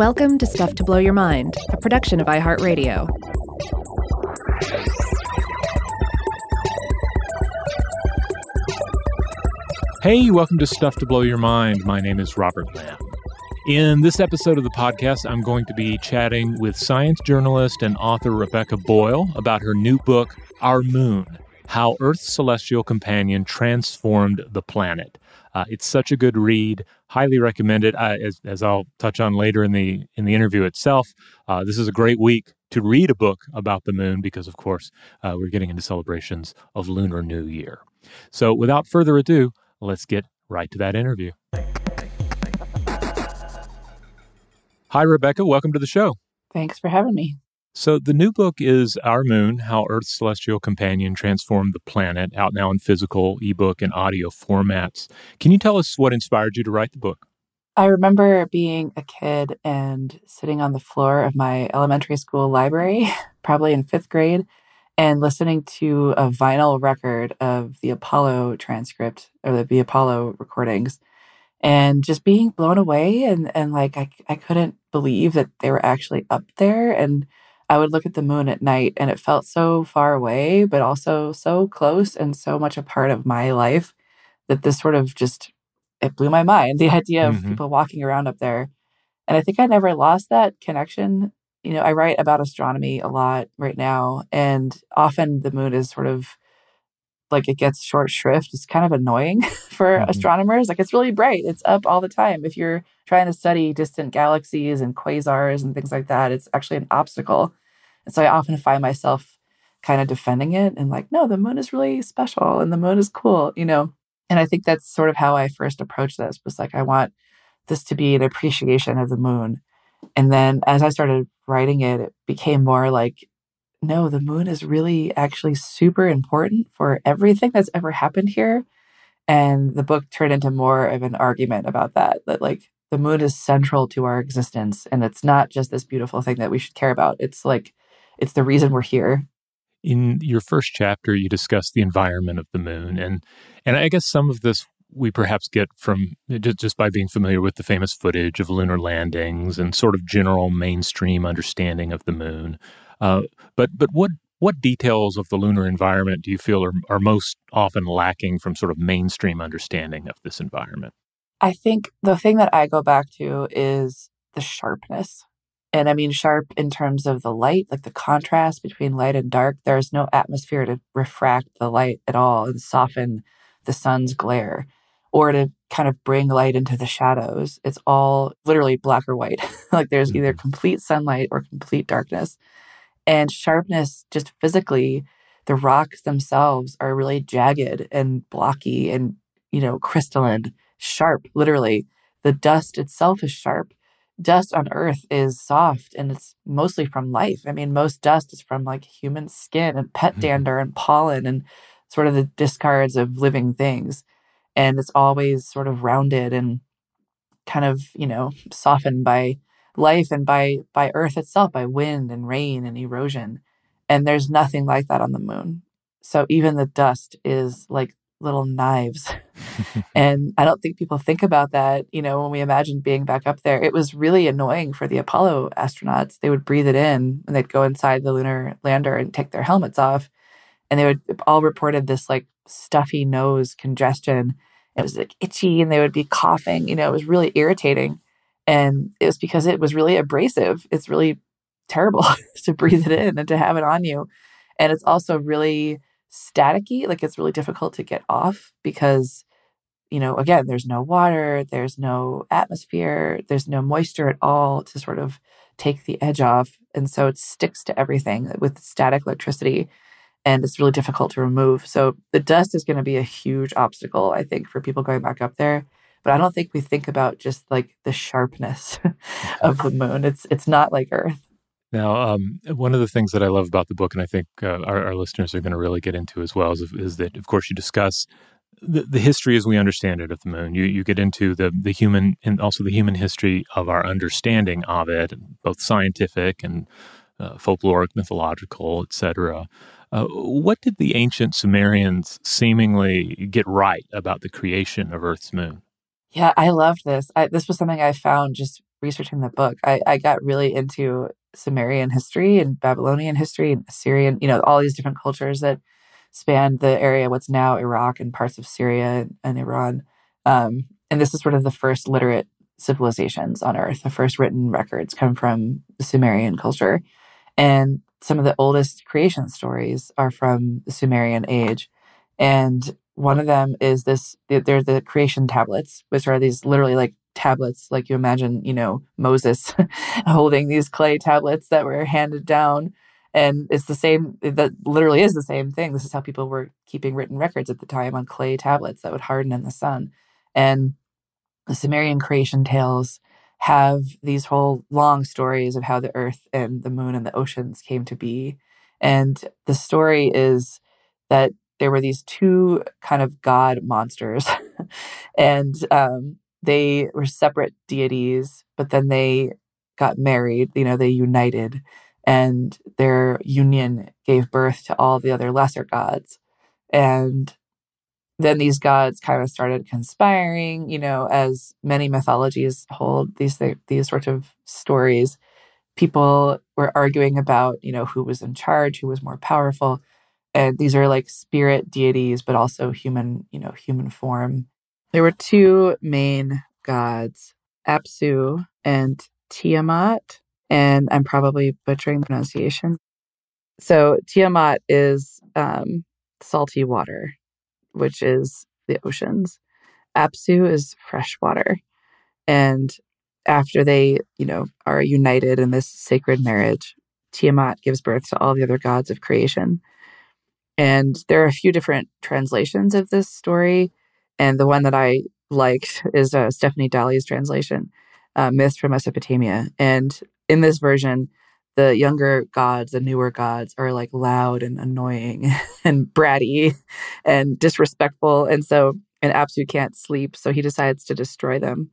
Welcome to Stuff to Blow Your Mind, a production of iHeartRadio. Hey, welcome to Stuff to Blow Your Mind. My name is Robert Lamb. In this episode of the podcast, I'm going to be chatting with science journalist and author Rebecca Boyle about her new book, Our Moon How Earth's Celestial Companion Transformed the Planet. Uh, it's such a good read. Highly recommended. Uh, as, as I'll touch on later in the in the interview itself, uh, this is a great week to read a book about the moon because, of course, uh, we're getting into celebrations of Lunar New Year. So, without further ado, let's get right to that interview. Hi, Rebecca. Welcome to the show. Thanks for having me. So, the new book is Our Moon How Earth's Celestial Companion Transformed the Planet, out now in physical, ebook, and audio formats. Can you tell us what inspired you to write the book? I remember being a kid and sitting on the floor of my elementary school library, probably in fifth grade, and listening to a vinyl record of the Apollo transcript or the, the Apollo recordings and just being blown away and, and like I, I couldn't believe that they were actually up there and I would look at the moon at night and it felt so far away, but also so close and so much a part of my life that this sort of just it blew my mind. The idea of mm-hmm. people walking around up there. And I think I never lost that connection. You know, I write about astronomy a lot right now, and often the moon is sort of like it gets short shrift. It's kind of annoying for mm-hmm. astronomers. Like it's really bright. It's up all the time. If you're trying to study distant galaxies and quasars and things like that, it's actually an obstacle. And so I often find myself kind of defending it and like, no, the moon is really special and the moon is cool, you know? And I think that's sort of how I first approached this was like, I want this to be an appreciation of the moon. And then as I started writing it, it became more like, no, the moon is really actually super important for everything that's ever happened here. And the book turned into more of an argument about that, that like the moon is central to our existence. And it's not just this beautiful thing that we should care about. It's like it's the reason we're here. In your first chapter, you discuss the environment of the moon, and and I guess some of this we perhaps get from just, just by being familiar with the famous footage of lunar landings and sort of general mainstream understanding of the moon. Uh, but but what what details of the lunar environment do you feel are, are most often lacking from sort of mainstream understanding of this environment? I think the thing that I go back to is the sharpness and I mean sharp in terms of the light, like the contrast between light and dark. There's no atmosphere to refract the light at all and soften the sun's glare or to kind of bring light into the shadows. It's all literally black or white. like there's either mm-hmm. complete sunlight or complete darkness. And sharpness, just physically, the rocks themselves are really jagged and blocky and, you know, crystalline, sharp, literally. The dust itself is sharp dust on earth is soft and it's mostly from life. I mean, most dust is from like human skin and pet mm-hmm. dander and pollen and sort of the discards of living things. And it's always sort of rounded and kind of, you know, softened by life and by by earth itself, by wind and rain and erosion. And there's nothing like that on the moon. So even the dust is like little knives. and I don't think people think about that, you know, when we imagine being back up there. It was really annoying for the Apollo astronauts. They would breathe it in and they'd go inside the lunar lander and take their helmets off. And they would all reported this like stuffy nose congestion. It was like itchy and they would be coughing. You know, it was really irritating. And it was because it was really abrasive. It's really terrible to breathe it in and to have it on you. And it's also really staticky. Like it's really difficult to get off because, you know, again, there's no water, there's no atmosphere, there's no moisture at all to sort of take the edge off. And so it sticks to everything with static electricity and it's really difficult to remove. So the dust is going to be a huge obstacle, I think, for people going back up there. But I don't think we think about just like the sharpness of the moon. It's it's not like Earth. Now, um, one of the things that I love about the book, and I think uh, our, our, listeners are going to really get into as well, is, is that, of course, you discuss the, the, history as we understand it of the moon. You you get into the the human and also the human history of our understanding of it, both scientific and uh, folkloric, mythological, etc. Uh, what did the ancient Sumerians seemingly get right about the creation of Earth's moon? Yeah, I loved this. I, this was something I found just researching the book. I, I got really into Sumerian history and Babylonian history and Assyrian, you know, all these different cultures that spanned the area, what's now Iraq and parts of Syria and, and Iran. Um, and this is sort of the first literate civilizations on Earth. The first written records come from the Sumerian culture. And some of the oldest creation stories are from the Sumerian age. And one of them is this they're the creation tablets, which are these literally like tablets, like you imagine, you know, Moses holding these clay tablets that were handed down. And it's the same, that literally is the same thing. This is how people were keeping written records at the time on clay tablets that would harden in the sun. And the Sumerian creation tales have these whole long stories of how the earth and the moon and the oceans came to be. And the story is that there were these two kind of god monsters. and um, they were separate deities, but then they got married, you know, they united, and their union gave birth to all the other lesser gods. And then these gods kind of started conspiring, you know, as many mythologies hold these these sorts of stories. People were arguing about, you know, who was in charge, who was more powerful. And these are like spirit deities, but also human, you know, human form. There were two main gods, Apsu and Tiamat, and I'm probably butchering the pronunciation. So Tiamat is um, salty water, which is the oceans. Apsu is fresh water. And after they, you know, are united in this sacred marriage, Tiamat gives birth to all the other gods of creation. And there are a few different translations of this story. And the one that I liked is uh, Stephanie Dalley's translation, uh, Myths from Mesopotamia. And in this version, the younger gods, the newer gods, are like loud and annoying and bratty and disrespectful. And so, and Apsu can't sleep, so he decides to destroy them.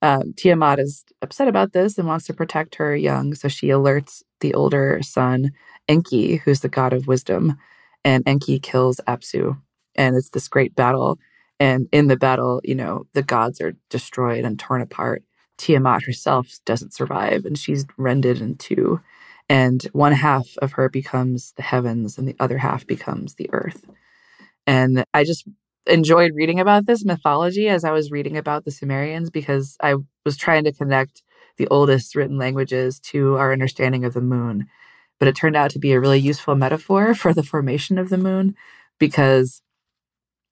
Um, Tiamat is upset about this and wants to protect her young, so she alerts the older son, Enki, who's the god of wisdom, and Enki kills Apsu. And it's this great battle. And in the battle, you know, the gods are destroyed and torn apart. Tiamat herself doesn't survive and she's rended in two. And one half of her becomes the heavens and the other half becomes the earth. And I just enjoyed reading about this mythology as I was reading about the Sumerians because I was trying to connect the oldest written languages to our understanding of the moon. But it turned out to be a really useful metaphor for the formation of the moon because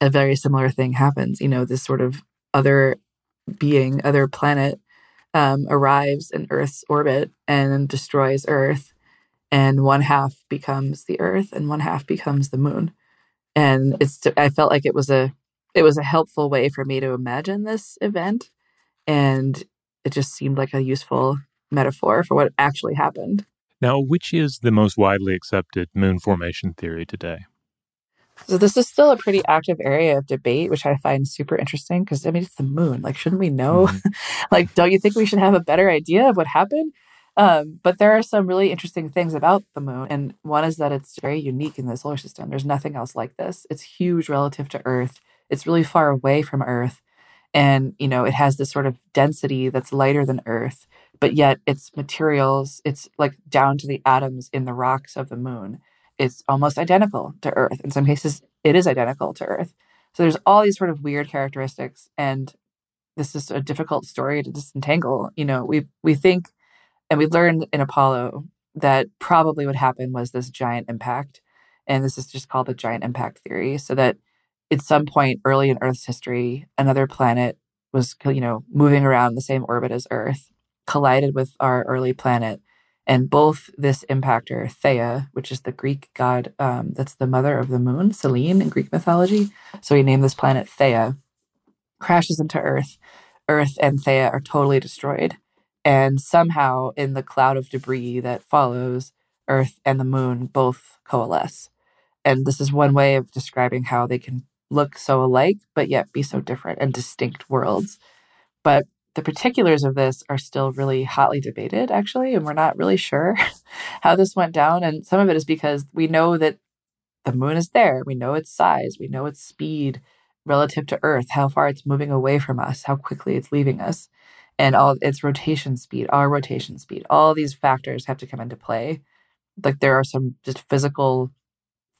a very similar thing happens. You know, this sort of other being, other planet um, arrives in Earth's orbit and destroys Earth, and one half becomes the Earth and one half becomes the moon. And it's I felt like it was a it was a helpful way for me to imagine this event, and it just seemed like a useful metaphor for what actually happened. Now, which is the most widely accepted moon formation theory today? So this is still a pretty active area of debate, which I find super interesting because I mean it's the moon. Like, shouldn't we know? Mm-hmm. like, don't you think we should have a better idea of what happened? Um, but there are some really interesting things about the moon, and one is that it's very unique in the solar system. There's nothing else like this. It's huge relative to Earth. It's really far away from Earth, and you know it has this sort of density that's lighter than Earth, but yet its materials, it's like down to the atoms in the rocks of the moon is almost identical to Earth. In some cases, it is identical to Earth. So there's all these sort of weird characteristics, and this is a difficult story to disentangle. You know, we we think, and we learned in Apollo that probably what happened was this giant impact, and this is just called the giant impact theory. So that at some point early in Earth's history, another planet was you know moving around the same orbit as Earth, collided with our early planet, and both this impactor, Theia, which is the Greek god um, that's the mother of the moon, Selene in Greek mythology. So he named this planet Theia, crashes into Earth. Earth and Theia are totally destroyed. And somehow, in the cloud of debris that follows, Earth and the moon both coalesce. And this is one way of describing how they can look so alike, but yet be so different and distinct worlds. But the particulars of this are still really hotly debated, actually, and we're not really sure how this went down. And some of it is because we know that the moon is there, we know its size, we know its speed relative to Earth, how far it's moving away from us, how quickly it's leaving us, and all its rotation speed, our rotation speed. All these factors have to come into play. Like there are some just physical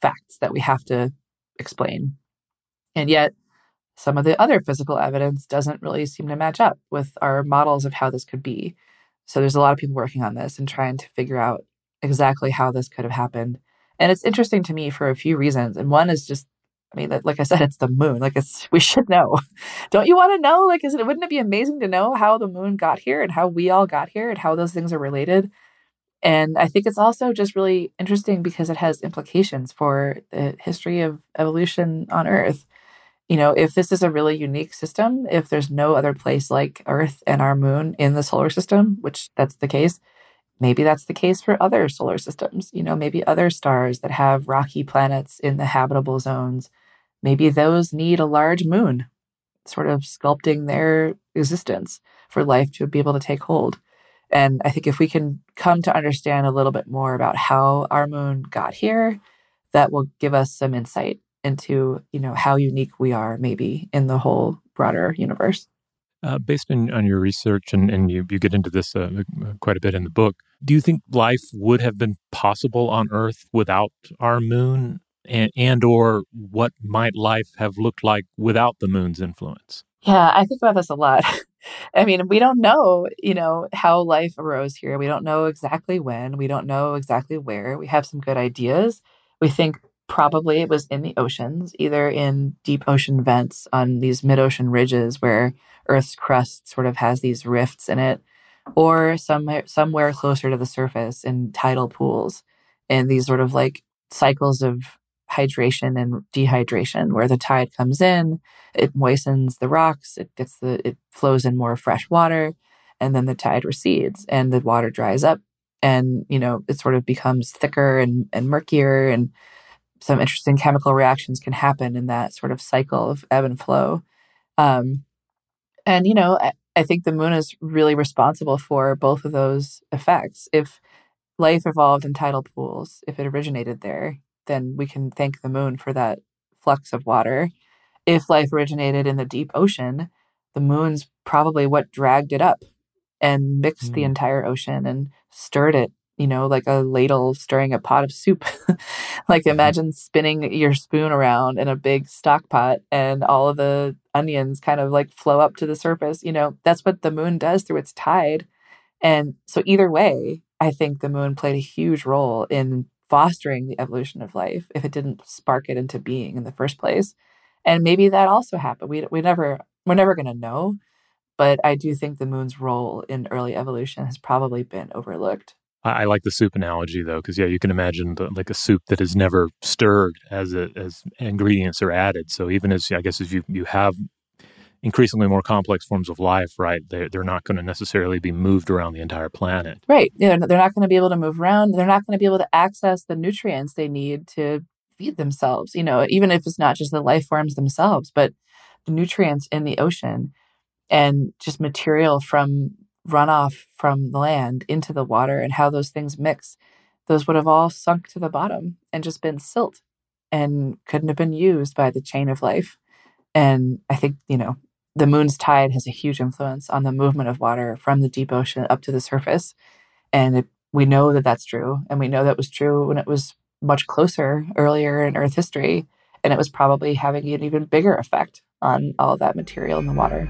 facts that we have to explain. And yet, some of the other physical evidence doesn't really seem to match up with our models of how this could be. So there's a lot of people working on this and trying to figure out exactly how this could have happened. And it's interesting to me for a few reasons. And one is just, I mean, like I said, it's the moon. Like it's, we should know. Don't you want to know? Like, is it, wouldn't it be amazing to know how the moon got here and how we all got here and how those things are related? And I think it's also just really interesting because it has implications for the history of evolution on Earth you know, if this is a really unique system, if there's no other place like Earth and our moon in the solar system, which that's the case, maybe that's the case for other solar systems. You know, maybe other stars that have rocky planets in the habitable zones, maybe those need a large moon, sort of sculpting their existence for life to be able to take hold. And I think if we can come to understand a little bit more about how our moon got here, that will give us some insight into you know how unique we are maybe in the whole broader universe. Uh, based on, on your research and, and you, you get into this uh, uh, quite a bit in the book do you think life would have been possible on earth without our moon and, and or what might life have looked like without the moon's influence? Yeah i think about this a lot. I mean we don't know you know how life arose here. We don't know exactly when. We don't know exactly where. We have some good ideas. We think probably it was in the oceans, either in deep ocean vents on these mid ocean ridges where Earth's crust sort of has these rifts in it, or somewhere, somewhere closer to the surface in tidal pools and these sort of like cycles of hydration and dehydration where the tide comes in, it moistens the rocks, it gets the, it flows in more fresh water, and then the tide recedes and the water dries up and you know it sort of becomes thicker and, and murkier and some interesting chemical reactions can happen in that sort of cycle of ebb and flow. Um, and, you know, I, I think the moon is really responsible for both of those effects. If life evolved in tidal pools, if it originated there, then we can thank the moon for that flux of water. If life originated in the deep ocean, the moon's probably what dragged it up and mixed mm. the entire ocean and stirred it you know, like a ladle stirring a pot of soup. like mm-hmm. imagine spinning your spoon around in a big stock pot and all of the onions kind of like flow up to the surface. You know, that's what the moon does through its tide. And so either way, I think the moon played a huge role in fostering the evolution of life if it didn't spark it into being in the first place. And maybe that also happened. We we never we're never going to know, but I do think the moon's role in early evolution has probably been overlooked. I, I like the soup analogy though, because yeah, you can imagine the, like a soup that is never stirred as a, as ingredients are added. So even as I guess as you you have increasingly more complex forms of life, right? They're, they're not going to necessarily be moved around the entire planet. Right. Yeah, they're not going to be able to move around. They're not going to be able to access the nutrients they need to feed themselves, you know, even if it's not just the life forms themselves, but the nutrients in the ocean and just material from runoff from the land into the water and how those things mix, those would have all sunk to the bottom and just been silt and couldn't have been used by the chain of life. And I think, you know, the moon's tide has a huge influence on the movement of water from the deep ocean up to the surface. And it, we know that that's true. And we know that was true when it was much closer earlier in Earth history. And it was probably having an even bigger effect on all that material in the water.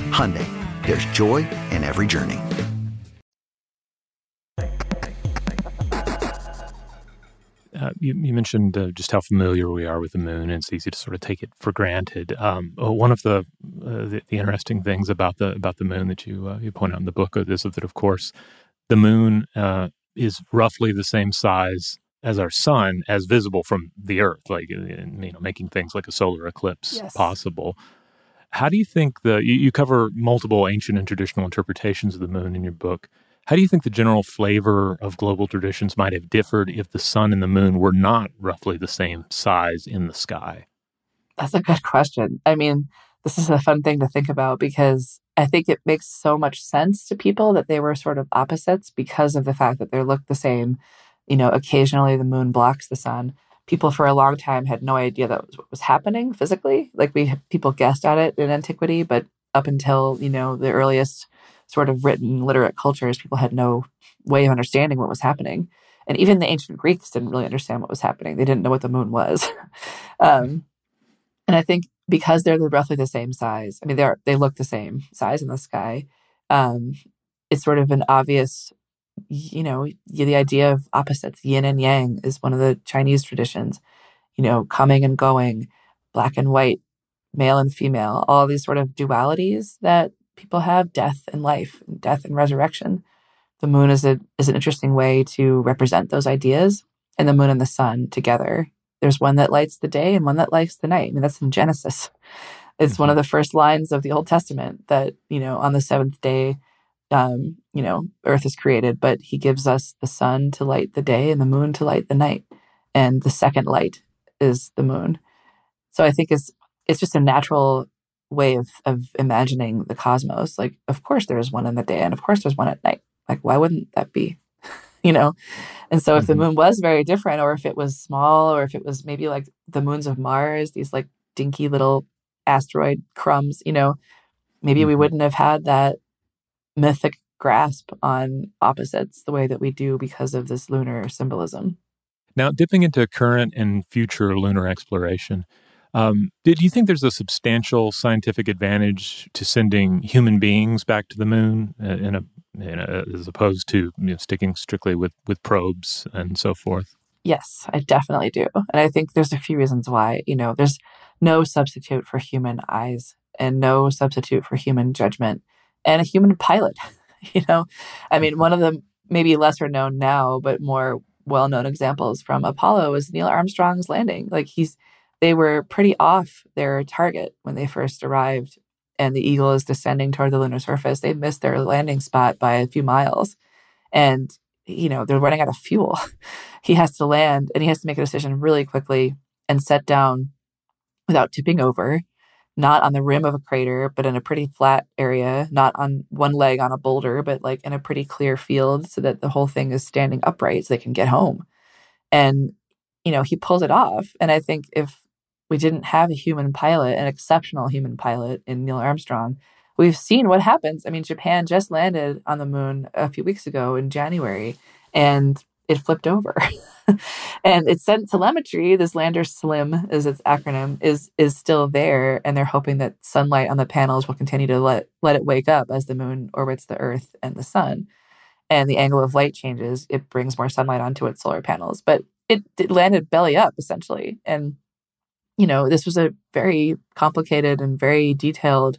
Hyundai, there's joy in every journey. Uh, you, you, mentioned uh, just how familiar we are with the moon, and it's easy to sort of take it for granted. Um, uh, one of the, uh, the, the interesting things about the about the moon that you uh, you point out in the book is that, of course, the moon uh, is roughly the same size as our sun, as visible from the Earth, like you know, making things like a solar eclipse yes. possible. How do you think the you, you cover multiple ancient and traditional interpretations of the moon in your book? How do you think the general flavor of global traditions might have differed if the sun and the moon were not roughly the same size in the sky? That's a good question. I mean, this is a fun thing to think about because I think it makes so much sense to people that they were sort of opposites because of the fact that they look the same. You know, occasionally the moon blocks the sun people for a long time had no idea that was what was happening physically. Like we people guessed at it in antiquity, but up until you know the earliest sort of written literate cultures, people had no way of understanding what was happening. And even the ancient Greeks didn't really understand what was happening. They didn't know what the moon was. um, and I think because they're roughly the same size, I mean, they're they look the same size in the sky. Um, it's sort of an obvious you know, the idea of opposites, yin and yang, is one of the Chinese traditions. You know, coming and going, black and white, male and female, all these sort of dualities that people have, death and life, death and resurrection. The moon is a is an interesting way to represent those ideas, and the moon and the sun together. There's one that lights the day and one that lights the night. I mean, that's in Genesis. It's mm-hmm. one of the first lines of the Old Testament that you know on the seventh day um, you know, earth is created, but he gives us the sun to light the day and the moon to light the night. And the second light is the moon. So I think it's it's just a natural way of of imagining the cosmos. Like, of course there's one in the day and of course there's one at night. Like, why wouldn't that be? you know? And so if the mm-hmm. moon was very different, or if it was small, or if it was maybe like the moons of Mars, these like dinky little asteroid crumbs, you know, maybe we mm-hmm. wouldn't have had that mythic grasp on opposites the way that we do because of this lunar symbolism. Now, dipping into current and future lunar exploration, um, do you think there's a substantial scientific advantage to sending human beings back to the moon uh, in a, in a as opposed to you know, sticking strictly with, with probes and so forth? Yes, I definitely do. And I think there's a few reasons why. You know, there's no substitute for human eyes and no substitute for human judgment and a human pilot. you know, I mean, one of the maybe lesser known now, but more well known examples from Apollo is Neil Armstrong's landing. Like he's, they were pretty off their target when they first arrived, and the Eagle is descending toward the lunar surface. They missed their landing spot by a few miles, and you know they're running out of fuel. he has to land, and he has to make a decision really quickly and set down without tipping over not on the rim of a crater, but in a pretty flat area, not on one leg on a boulder, but like in a pretty clear field so that the whole thing is standing upright so they can get home. And, you know, he pulls it off. And I think if we didn't have a human pilot, an exceptional human pilot in Neil Armstrong, we've seen what happens. I mean, Japan just landed on the moon a few weeks ago in January, and it flipped over. and it sent telemetry, this lander SLIM is its acronym, is is still there. And they're hoping that sunlight on the panels will continue to let let it wake up as the moon orbits the Earth and the sun. And the angle of light changes, it brings more sunlight onto its solar panels. But it, it landed belly up essentially. And you know, this was a very complicated and very detailed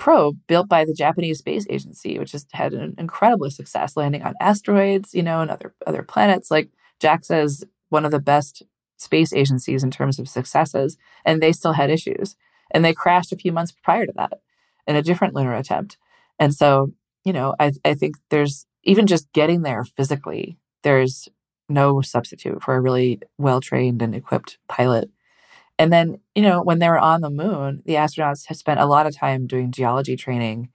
probe built by the Japanese Space Agency, which has had an incredible success landing on asteroids, you know, and other other planets. Like JAXA is one of the best space agencies in terms of successes, and they still had issues. And they crashed a few months prior to that in a different lunar attempt. And so, you know, I, I think there's even just getting there physically, there's no substitute for a really well trained and equipped pilot and then, you know, when they were on the moon, the astronauts had spent a lot of time doing geology training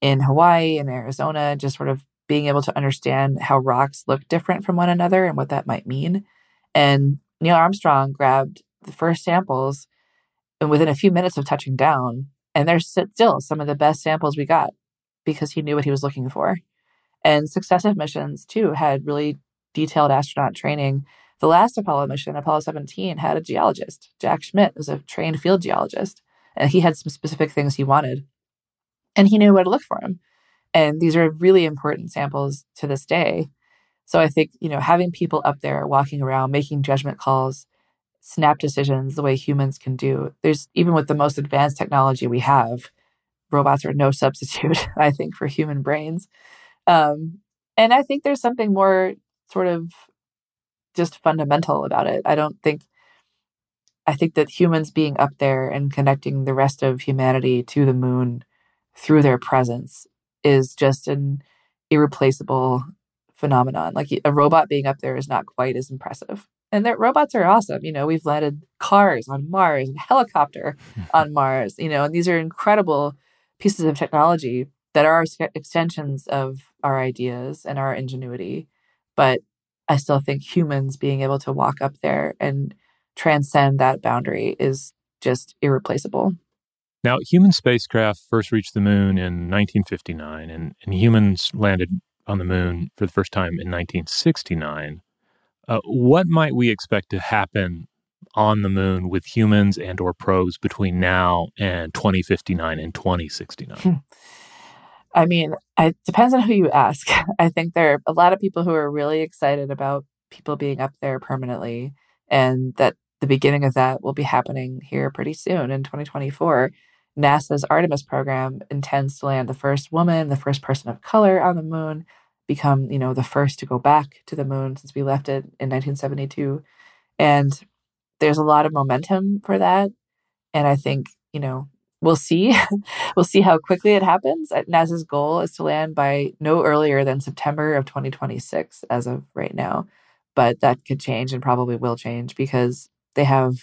in Hawaii and Arizona, just sort of being able to understand how rocks look different from one another and what that might mean. And Neil Armstrong grabbed the first samples and within a few minutes of touching down, and they're still some of the best samples we got because he knew what he was looking for. And successive missions, too, had really detailed astronaut training the last Apollo mission, Apollo 17, had a geologist. Jack Schmitt was a trained field geologist, and he had some specific things he wanted. And he knew where to look for them. And these are really important samples to this day. So I think, you know, having people up there walking around, making judgment calls, snap decisions the way humans can do. There's even with the most advanced technology we have, robots are no substitute, I think, for human brains. Um, and I think there's something more sort of just fundamental about it. I don't think I think that humans being up there and connecting the rest of humanity to the moon through their presence is just an irreplaceable phenomenon. Like a robot being up there is not quite as impressive. And that robots are awesome. You know, we've landed cars on Mars and helicopter on Mars, you know, and these are incredible pieces of technology that are extensions of our ideas and our ingenuity. But I still think humans being able to walk up there and transcend that boundary is just irreplaceable. Now, human spacecraft first reached the moon in 1959, and, and humans landed on the moon for the first time in 1969. Uh, what might we expect to happen on the moon with humans and or probes between now and 2059 and 2069? I mean, it depends on who you ask. I think there are a lot of people who are really excited about people being up there permanently, and that the beginning of that will be happening here pretty soon in 2024. NASA's Artemis program intends to land the first woman, the first person of color on the moon, become, you know, the first to go back to the moon since we left it in 1972. And there's a lot of momentum for that. And I think, you know, we'll see. we'll see how quickly it happens. Uh, NASA's goal is to land by no earlier than September of 2026 as of right now. But that could change and probably will change because they have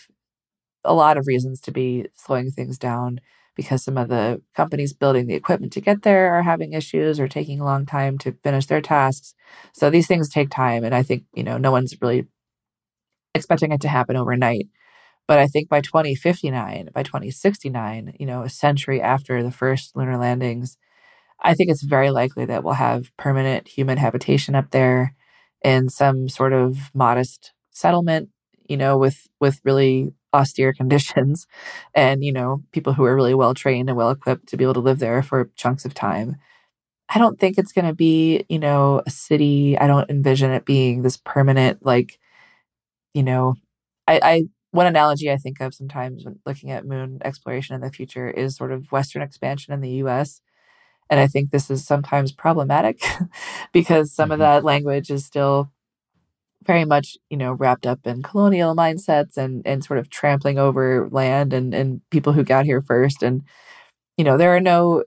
a lot of reasons to be slowing things down because some of the companies building the equipment to get there are having issues or taking a long time to finish their tasks. So these things take time. And I think, you know, no one's really expecting it to happen overnight. But I think by 2059, by 2069, you know, a century after the first lunar landings, I think it's very likely that we'll have permanent human habitation up there in some sort of modest settlement, you know, with with really austere conditions and, you know, people who are really well trained and well equipped to be able to live there for chunks of time. I don't think it's going to be, you know, a city. I don't envision it being this permanent, like, you know, I, I one analogy I think of sometimes when looking at moon exploration in the future is sort of Western expansion in the US. And I think this is sometimes problematic because some mm-hmm. of that language is still very much, you know, wrapped up in colonial mindsets and and sort of trampling over land and and people who got here first. And, you know, there are no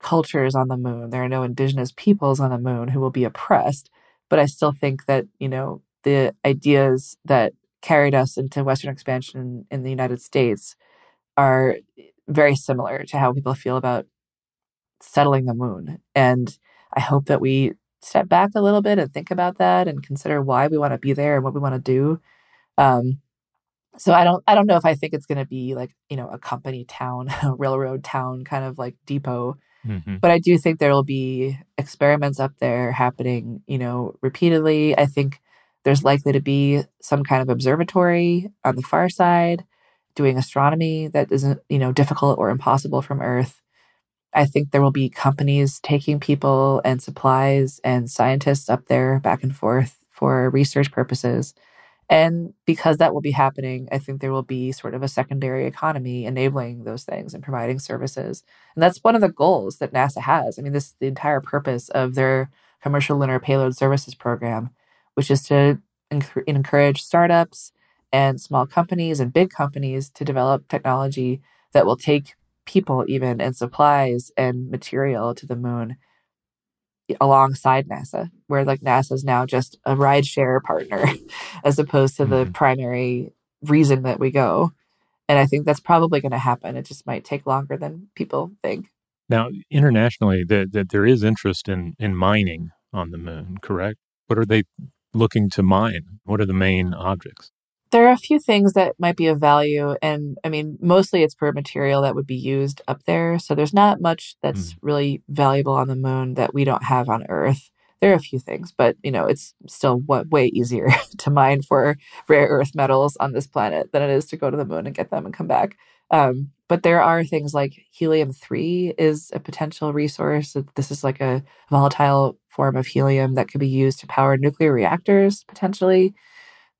cultures on the moon. There are no indigenous peoples on the moon who will be oppressed. But I still think that, you know, the ideas that carried us into Western expansion in the United States are very similar to how people feel about settling the moon. And I hope that we step back a little bit and think about that and consider why we want to be there and what we want to do. Um, so I don't I don't know if I think it's going to be like you know a company town, a railroad town kind of like depot. Mm-hmm. But I do think there will be experiments up there happening, you know, repeatedly. I think there's likely to be some kind of observatory on the far side doing astronomy that isn't, you know, difficult or impossible from Earth. I think there will be companies taking people and supplies and scientists up there back and forth for research purposes. And because that will be happening, I think there will be sort of a secondary economy enabling those things and providing services. And that's one of the goals that NASA has. I mean, this is the entire purpose of their Commercial Lunar Payload Services Program which is to enc- encourage startups and small companies and big companies to develop technology that will take people even and supplies and material to the moon alongside NASA, where like NASA is now just a rideshare partner as opposed to the mm-hmm. primary reason that we go. And I think that's probably going to happen. It just might take longer than people think. Now, internationally, that the, there is interest in in mining on the moon, correct? What are they looking to mine? What are the main objects? There are a few things that might be of value. And I mean, mostly it's for material that would be used up there. So there's not much that's mm. really valuable on the moon that we don't have on Earth. There are a few things, but you know, it's still what, way easier to mine for rare earth metals on this planet than it is to go to the moon and get them and come back. Um, but there are things like helium 3 is a potential resource. This is like a volatile form of helium that could be used to power nuclear reactors potentially.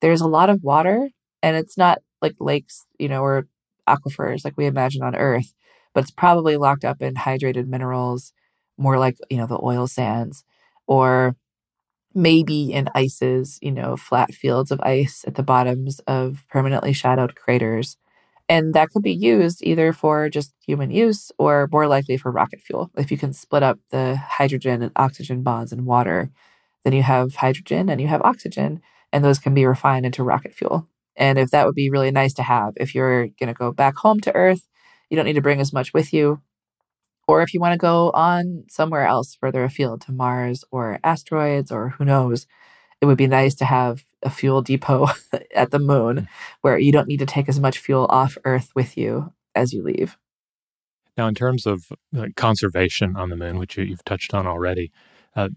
There's a lot of water, and it's not like lakes, you know, or aquifers like we imagine on Earth, but it's probably locked up in hydrated minerals, more like, you know, the oil sands, or maybe in ices, you know, flat fields of ice at the bottoms of permanently shadowed craters. And that could be used either for just human use or more likely for rocket fuel. If you can split up the hydrogen and oxygen bonds in water, then you have hydrogen and you have oxygen, and those can be refined into rocket fuel. And if that would be really nice to have, if you're going to go back home to Earth, you don't need to bring as much with you. Or if you want to go on somewhere else further afield to Mars or asteroids or who knows, it would be nice to have a fuel depot at the moon mm. where you don't need to take as much fuel off Earth with you as you leave. Now, in terms of conservation on the moon, which you've touched on already, uh,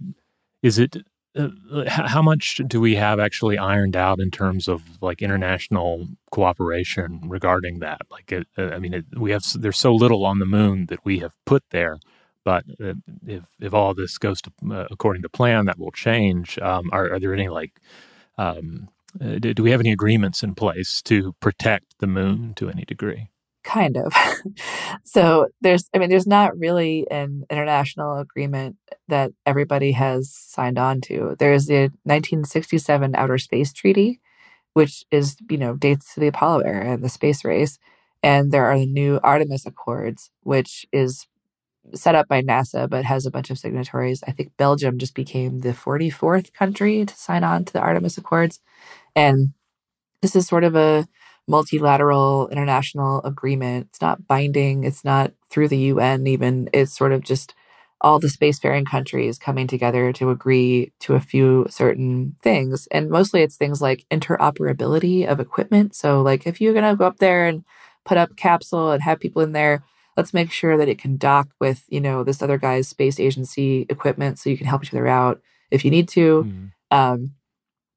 is it uh, how much do we have actually ironed out in terms of like international cooperation regarding that? Like, uh, I mean, it, we have there's so little on the moon that we have put there but uh, if if all this goes to uh, according to plan, that will change. Um, are, are, there any like um, uh, do, do, we have any agreements in place to protect the moon to any degree? Kind of. so there's, I mean, there's not really an international agreement that everybody has signed on to. There's the 1967 Outer Space Treaty, which is you know dates to the Apollo era and the space race, and there are the new Artemis Accords, which is set up by NASA, but has a bunch of signatories. I think Belgium just became the 44th country to sign on to the Artemis Accords. And this is sort of a multilateral international agreement. It's not binding, it's not through the UN, even. It's sort of just all the spacefaring countries coming together to agree to a few certain things. And mostly it's things like interoperability of equipment. So, like, if you're going to go up there and put up capsule and have people in there, let's make sure that it can dock with you know this other guy's space agency equipment so you can help each other out if you need to mm. um,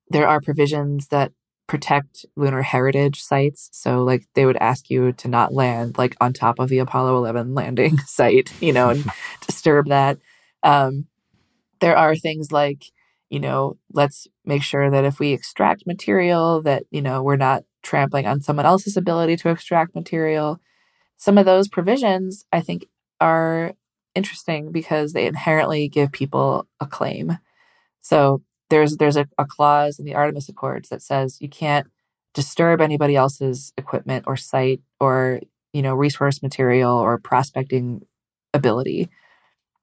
there are provisions that protect lunar heritage sites. So, like, they would ask you to not land like on top of the Apollo 11 landing site, you know, and disturb that. Um, there are things like, you know, let's make sure that if we extract material, that you know we're not trampling on someone else's ability to extract material. Some of those provisions, I think, are interesting because they inherently give people a claim. So there's there's a, a clause in the Artemis Accords that says you can't disturb anybody else's equipment or site or you know resource material or prospecting ability.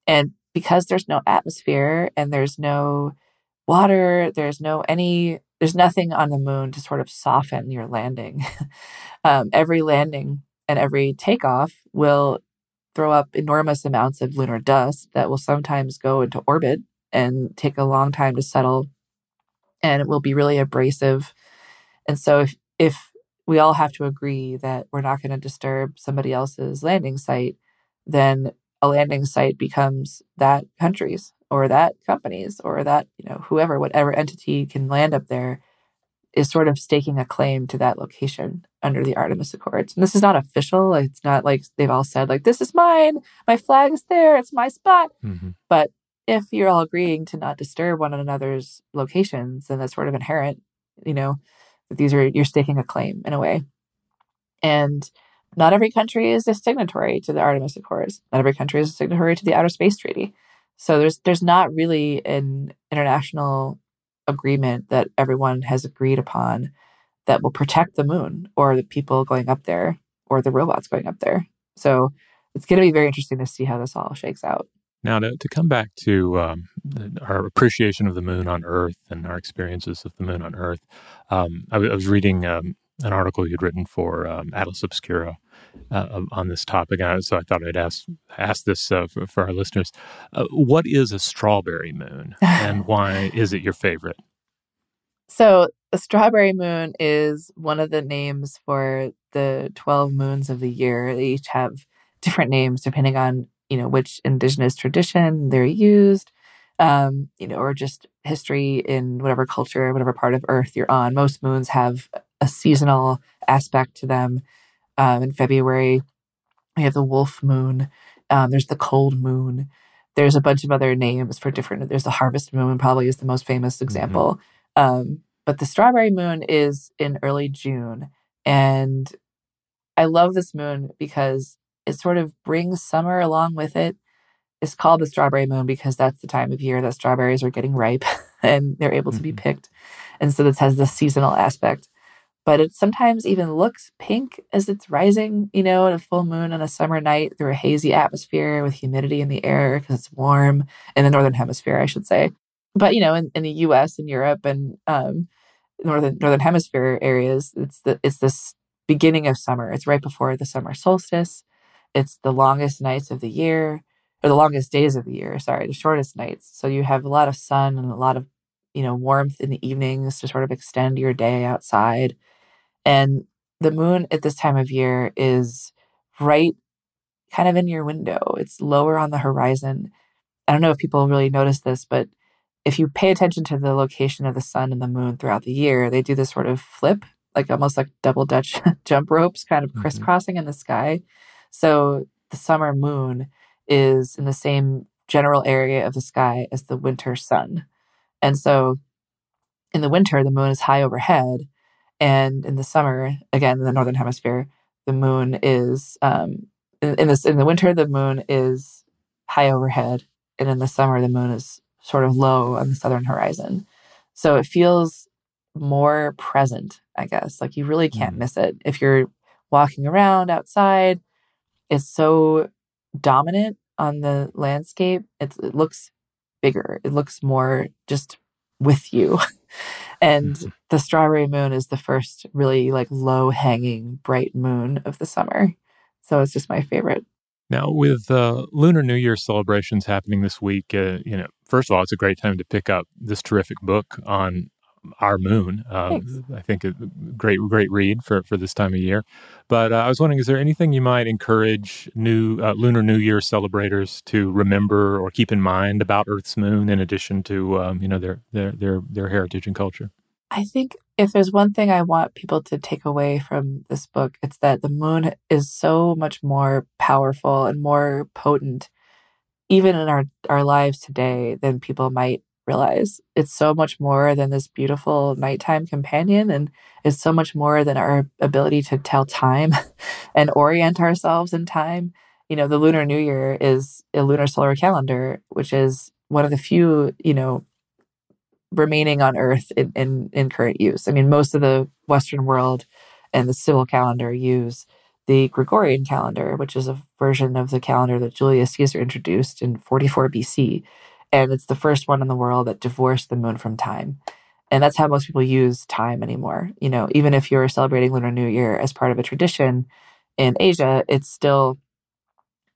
And because there's no atmosphere and there's no water, there's no any there's nothing on the moon to sort of soften your landing. um, every landing and every takeoff will throw up enormous amounts of lunar dust that will sometimes go into orbit and take a long time to settle and it will be really abrasive. And so if if we all have to agree that we're not going to disturb somebody else's landing site then a landing site becomes that country's or that company's or that you know whoever whatever entity can land up there is sort of staking a claim to that location under the Artemis Accords. And this is not official. It's not like they've all said like this is mine, my flag's there, it's my spot. Mm-hmm. But if you're all agreeing to not disturb one another's locations, then that's sort of inherent, you know, that these are you're staking a claim in a way. And not every country is a signatory to the Artemis Accords. Not every country is a signatory to the Outer Space Treaty. So there's there's not really an international agreement that everyone has agreed upon that will protect the moon or the people going up there or the robots going up there. So it's going to be very interesting to see how this all shakes out. Now, to, to come back to um, our appreciation of the moon on Earth and our experiences of the moon on Earth, um, I, w- I was reading um, an article you'd written for um, Atlas Obscura uh, on this topic, so I thought I'd ask ask this uh, for, for, our listeners: uh, What is a strawberry moon, and why is it your favorite? So, the strawberry moon is one of the names for the twelve moons of the year. They each have different names depending on you know which indigenous tradition they're used um, you know or just history in whatever culture whatever part of earth you're on most moons have a seasonal aspect to them um, in february we have the wolf moon um, there's the cold moon there's a bunch of other names for different there's the harvest moon probably is the most famous mm-hmm. example mm-hmm. but the strawberry moon is in early june and i love this moon because it sort of brings summer along with it. It's called the strawberry moon because that's the time of year that strawberries are getting ripe and they're able to be mm-hmm. picked. And so this has the seasonal aspect. But it sometimes even looks pink as it's rising, you know, at a full moon on a summer night through a hazy atmosphere with humidity in the air because it's warm in the northern hemisphere, I should say. But you know, in, in the U.S. and Europe and um, northern northern hemisphere areas, it's the it's this beginning of summer. It's right before the summer solstice. It's the longest nights of the year, or the longest days of the year, sorry, the shortest nights. So you have a lot of sun and a lot of, you know, warmth in the evenings to sort of extend your day outside. And the moon at this time of year is right kind of in your window. It's lower on the horizon. I don't know if people really notice this, but if you pay attention to the location of the sun and the moon throughout the year, they do this sort of flip, like almost like double Dutch jump ropes, kind of mm-hmm. crisscrossing in the sky. So the summer moon is in the same general area of the sky as the winter sun. And so in the winter, the moon is high overhead. And in the summer, again, in the northern hemisphere, the moon is um, in, in this in the winter, the moon is high overhead, and in the summer, the moon is sort of low on the southern horizon. So it feels more present, I guess. Like you really can't mm. miss it if you're walking around outside It's so dominant on the landscape. It's, it looks bigger. It looks more just with you. and mm-hmm. the strawberry moon is the first really like low hanging bright moon of the summer. So it's just my favorite. Now, with uh, Lunar New Year celebrations happening this week, uh, you know, first of all, it's a great time to pick up this terrific book on our moon. Uh, I think a great, great read for, for this time of year. But uh, I was wondering, is there anything you might encourage new uh, Lunar New Year celebrators to remember or keep in mind about Earth's moon, in addition to um, you know their, their their their heritage and culture? I think if there's one thing I want people to take away from this book, it's that the moon is so much more powerful and more potent, even in our, our lives today, than people might realize. It's so much more than this beautiful nighttime companion, and it's so much more than our ability to tell time and orient ourselves in time. You know, the Lunar New Year is a lunar solar calendar, which is one of the few, you know, remaining on Earth in, in, in current use. I mean, most of the Western world and the civil calendar use the Gregorian calendar, which is a version of the calendar that Julius Caesar introduced in 44 BC. And it's the first one in the world that divorced the moon from time. And that's how most people use time anymore. You know, even if you're celebrating Lunar New Year as part of a tradition in Asia, it's still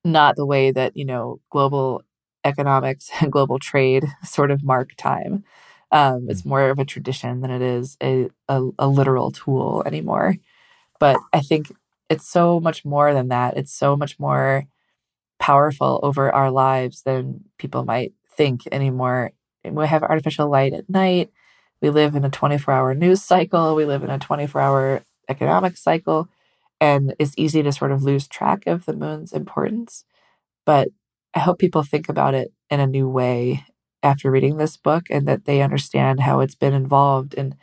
not the way that, you know, global economics and global trade sort of mark time. Um, it's mm-hmm. more of a tradition than it is a, a, a literal tool anymore. But I think it's so much more than that. It's so much more powerful over our lives than people might think anymore. We have artificial light at night. We live in a 24 hour news cycle. We live in a 24 hour economic cycle. And it's easy to sort of lose track of the moon's importance. But I hope people think about it in a new way after reading this book and that they understand how it's been involved in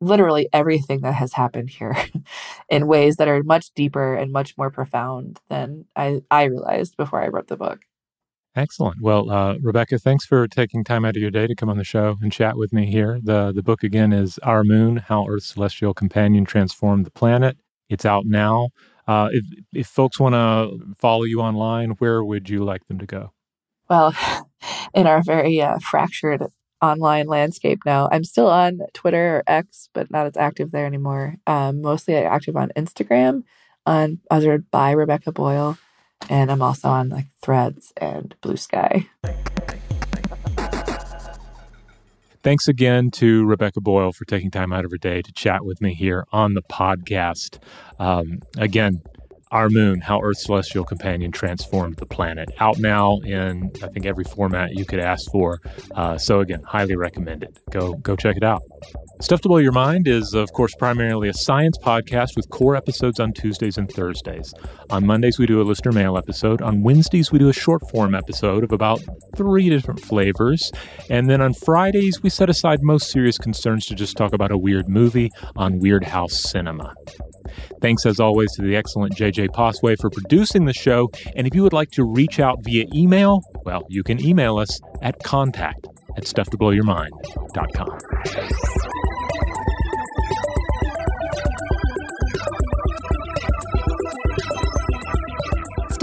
literally everything that has happened here in ways that are much deeper and much more profound than I, I realized before I wrote the book. Excellent. Well, uh, Rebecca, thanks for taking time out of your day to come on the show and chat with me here. The the book again is Our Moon: How Earth's Celestial Companion Transformed the Planet. It's out now. Uh, if if folks want to follow you online, where would you like them to go? Well, in our very uh, fractured online landscape now. I'm still on Twitter or X, but not as active there anymore. Um, mostly active on Instagram, on Buzzard by Rebecca Boyle, and I'm also on like Threads and Blue Sky. Thanks again to Rebecca Boyle for taking time out of her day to chat with me here on the podcast. Um, again, our Moon, How Earth's Celestial Companion Transformed the Planet. Out now in, I think, every format you could ask for. Uh, so, again, highly recommend it. Go, go check it out. Stuff to Blow Your Mind is, of course, primarily a science podcast with core episodes on Tuesdays and Thursdays. On Mondays, we do a listener mail episode. On Wednesdays, we do a short form episode of about three different flavors. And then on Fridays, we set aside most serious concerns to just talk about a weird movie on Weirdhouse Cinema. Thanks as always to the excellent JJ Posway for producing the show. And if you would like to reach out via email, well, you can email us at contact at stufftoblowyourmind.com.